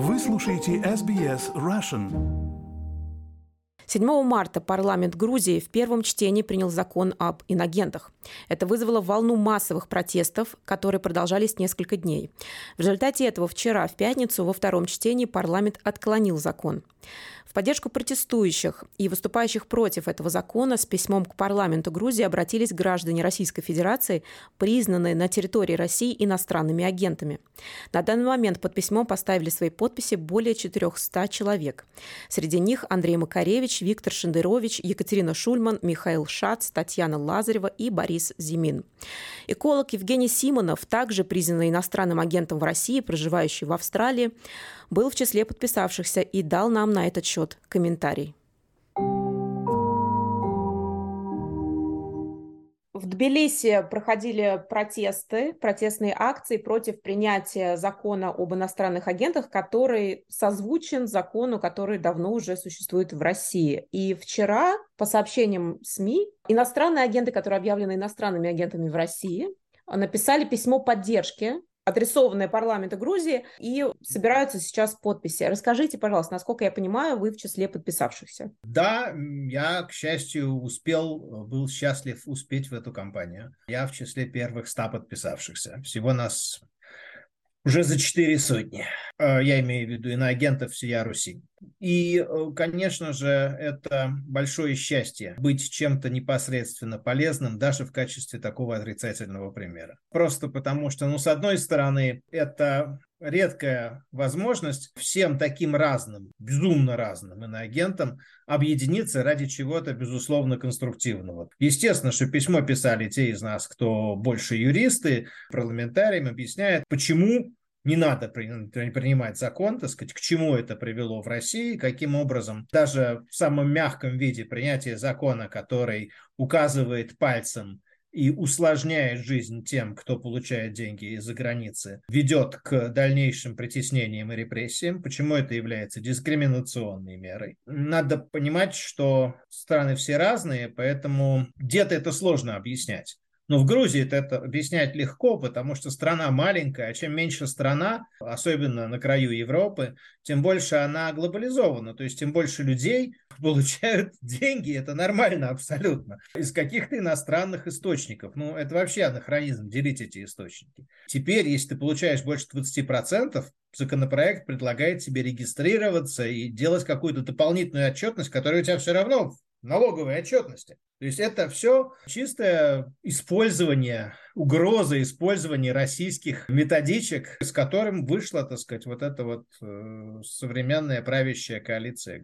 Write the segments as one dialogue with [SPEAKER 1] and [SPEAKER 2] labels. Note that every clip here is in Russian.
[SPEAKER 1] Вы слушаете SBS Russian.
[SPEAKER 2] 7 марта парламент Грузии в первом чтении принял закон об инагентах. Это вызвало волну массовых протестов, которые продолжались несколько дней. В результате этого вчера, в пятницу, во втором чтении парламент отклонил закон. В поддержку протестующих и выступающих против этого закона с письмом к парламенту Грузии обратились граждане Российской Федерации, признанные на территории России иностранными агентами. На данный момент под письмом поставили свои подписи более 400 человек. Среди них Андрей Макаревич, Виктор Шендерович, Екатерина Шульман, Михаил Шац, Татьяна Лазарева и Борис Зимин. Эколог Евгений Симонов, также признанный иностранным агентом в России, проживающий в Австралии, был в числе подписавшихся и дал нам на этот счет комментарий. В Тбилиси проходили протесты, протестные акции против принятия закона об иностранных агентах, который созвучен закону, который давно уже существует в России. И вчера, по сообщениям СМИ, иностранные агенты, которые объявлены иностранными агентами в России, написали письмо поддержки адресованные парламенту Грузии, и собираются сейчас подписи. Расскажите, пожалуйста, насколько я понимаю, вы в числе подписавшихся.
[SPEAKER 3] Да, я, к счастью, успел, был счастлив успеть в эту кампанию. Я в числе первых ста подписавшихся. Всего нас уже за четыре сотни. Э, я имею в виду иноагентов всея Руси. И, э, конечно же, это большое счастье быть чем-то непосредственно полезным даже в качестве такого отрицательного примера. Просто потому что, ну, с одной стороны, это редкая возможность всем таким разным, безумно разным иноагентам объединиться ради чего-то, безусловно, конструктивного. Естественно, что письмо писали те из нас, кто больше юристы, парламентариям, объясняют, почему не надо принимать закон, так сказать, к чему это привело в России, каким образом даже в самом мягком виде принятие закона, который указывает пальцем и усложняет жизнь тем, кто получает деньги из-за границы, ведет к дальнейшим притеснениям и репрессиям. Почему это является дискриминационной мерой? Надо понимать, что страны все разные, поэтому где-то это сложно объяснять. Но в Грузии это объяснять легко, потому что страна маленькая, а чем меньше страна, особенно на краю Европы, тем больше она глобализована, то есть тем больше людей получают деньги, это нормально абсолютно, из каких-то иностранных источников. Ну, это вообще анахронизм, делить эти источники. Теперь, если ты получаешь больше 20%, законопроект предлагает тебе регистрироваться и делать какую-то дополнительную отчетность, которая у тебя все равно налоговой отчетности. То есть это все чистое использование, угроза использования российских методичек, с которым вышла, так сказать, вот эта вот э, современная правящая коалиция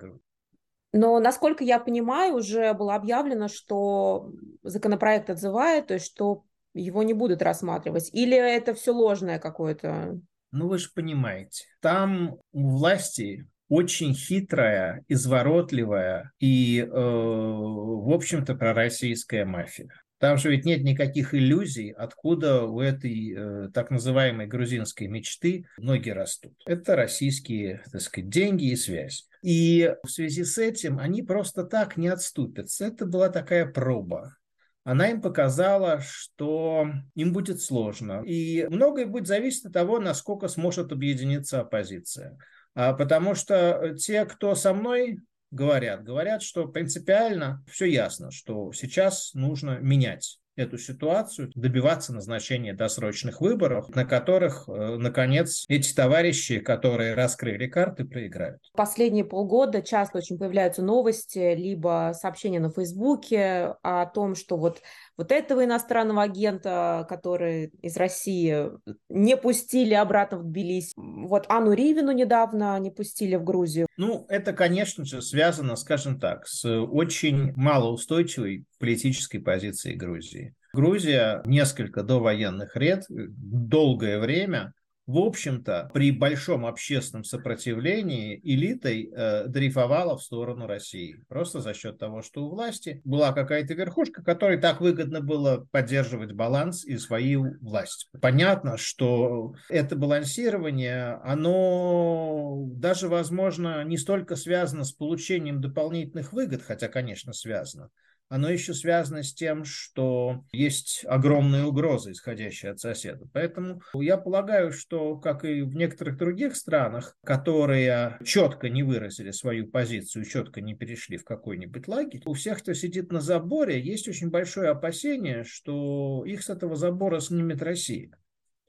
[SPEAKER 2] Но, насколько я понимаю, уже было объявлено, что законопроект отзывает, то есть что его не будут рассматривать. Или это все ложное какое-то?
[SPEAKER 3] Ну, вы же понимаете, там у власти очень хитрая, изворотливая и, э, в общем-то, пророссийская мафия. Там же ведь нет никаких иллюзий, откуда у этой э, так называемой грузинской мечты ноги растут. Это российские, так сказать, деньги и связь. И в связи с этим они просто так не отступятся. Это была такая проба она им показала, что им будет сложно. И многое будет зависеть от того, насколько сможет объединиться оппозиция. А, потому что те, кто со мной говорят, говорят, что принципиально все ясно, что сейчас нужно менять эту ситуацию, добиваться назначения досрочных выборов, на которых, э, наконец, эти товарищи, которые раскрыли карты, проиграют.
[SPEAKER 2] Последние полгода часто очень появляются новости, либо сообщения на Фейсбуке о том, что вот вот этого иностранного агента, который из России не пустили обратно в Тбилиси. Вот Анну Ривину недавно не пустили в Грузию.
[SPEAKER 3] Ну, это, конечно же, связано, скажем так, с очень малоустойчивой политической позицией Грузии. Грузия несколько довоенных лет, долгое время в общем-то, при большом общественном сопротивлении элитой э, дрейфовала в сторону России. Просто за счет того, что у власти была какая-то верхушка, которой так выгодно было поддерживать баланс и свою власть. Понятно, что это балансирование, оно даже, возможно, не столько связано с получением дополнительных выгод, хотя, конечно, связано, оно еще связано с тем, что есть огромные угрозы, исходящие от соседа. Поэтому я полагаю, что, как и в некоторых других странах, которые четко не выразили свою позицию, четко не перешли в какой-нибудь лагерь, у всех, кто сидит на заборе, есть очень большое опасение, что их с этого забора снимет Россия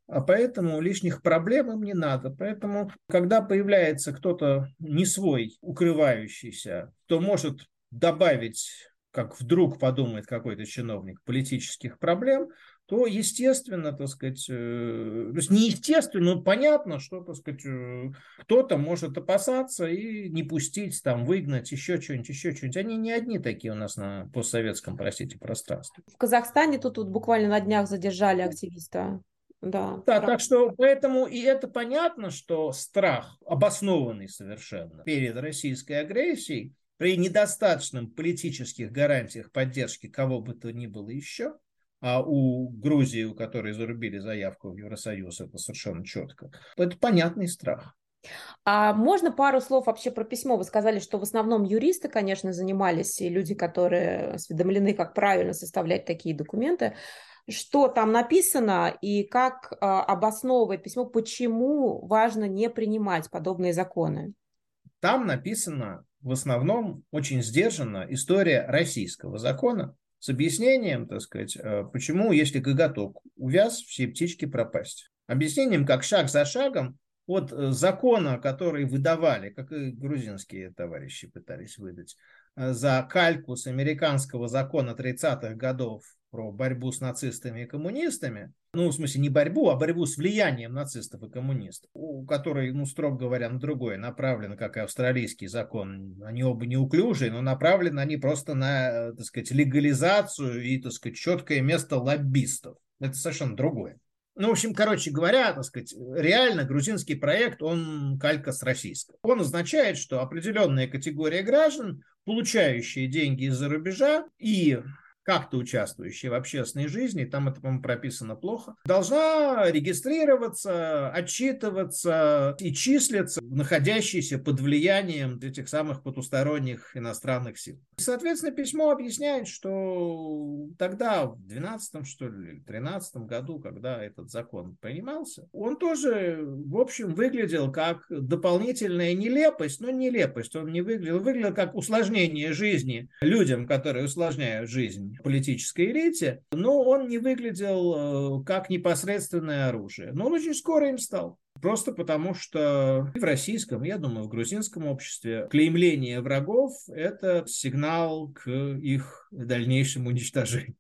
[SPEAKER 3] а поэтому лишних проблем им не надо. Поэтому, когда появляется кто-то не свой, укрывающийся, то может добавить как вдруг подумает какой-то чиновник, политических проблем, то, естественно, так сказать, э, то есть неестественно, но понятно, что, так сказать, э, кто-то может опасаться и не пустить, там, выгнать, еще что-нибудь, еще что-нибудь. Они не одни такие у нас на постсоветском, простите, пространстве.
[SPEAKER 2] В Казахстане тут вот буквально на днях задержали активиста. Да,
[SPEAKER 3] да так что поэтому и это понятно, что страх, обоснованный совершенно перед российской агрессией, при недостаточном политических гарантиях поддержки кого бы то ни было еще, а у Грузии, у которой зарубили заявку в Евросоюз, это совершенно четко, это понятный страх.
[SPEAKER 2] А можно пару слов вообще про письмо? Вы сказали, что в основном юристы, конечно, занимались, и люди, которые осведомлены, как правильно составлять такие документы. Что там написано и как э, обосновывает письмо, почему важно не принимать подобные законы?
[SPEAKER 3] Там написано в основном очень сдержанно история российского закона с объяснением, так сказать, э, почему, если коготок увяз, все птички пропасть. Объяснением, как шаг за шагом от э, закона, который выдавали, как и грузинские товарищи пытались выдать, э, за кальку с американского закона 30-х годов про борьбу с нацистами и коммунистами, ну, в смысле, не борьбу, а борьбу с влиянием нацистов и коммунистов, у которой, ну, строго говоря, на другое направлено, как и австралийский закон. Они оба неуклюжие, но направлены они просто на, так сказать, легализацию и, так сказать, четкое место лоббистов. Это совершенно другое. Ну, в общем, короче говоря, так сказать, реально грузинский проект, он калька с российского. Он означает, что определенная категория граждан, получающие деньги из-за рубежа и как-то участвующая в общественной жизни, там это, по-моему, прописано плохо, должна регистрироваться, отчитываться и числиться, находящиеся под влиянием этих самых потусторонних иностранных сил. Соответственно, письмо объясняет, что тогда, в 12 что ли, 13 году, когда этот закон принимался, он тоже, в общем, выглядел как дополнительная нелепость, но нелепость. Он не выглядел, выглядел как усложнение жизни людям, которые усложняют жизнь политической элите, но он не выглядел э, как непосредственное оружие. Но он очень скоро им стал. Просто потому, что в российском, я думаю, в грузинском обществе клеймление врагов – это сигнал к их дальнейшему уничтожению.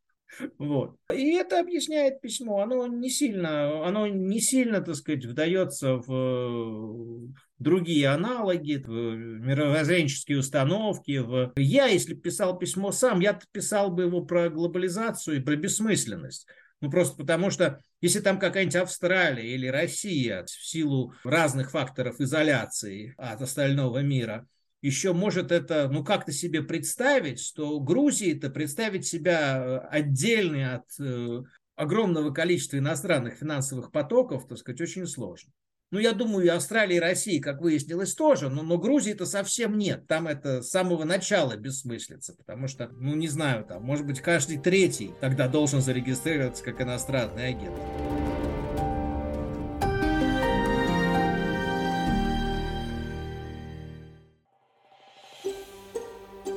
[SPEAKER 3] Вот. И это объясняет письмо. Оно не сильно, оно не сильно, так сказать, вдается в другие аналоги, в мировоззренческие установки. В... Я, если писал письмо сам, я писал бы его про глобализацию и про бессмысленность. Ну, просто потому что, если там какая-нибудь Австралия или Россия в силу разных факторов изоляции от остального мира еще может это, ну, как-то себе представить, что Грузии-то представить себя э, отдельной от э, огромного количества иностранных финансовых потоков, так сказать, очень сложно. Ну, я думаю, и Австралии, и России, как выяснилось, тоже, но, но Грузии-то совсем нет. Там это с самого начала бессмыслица, потому что, ну, не знаю, там, может быть, каждый третий тогда должен зарегистрироваться как иностранный агент.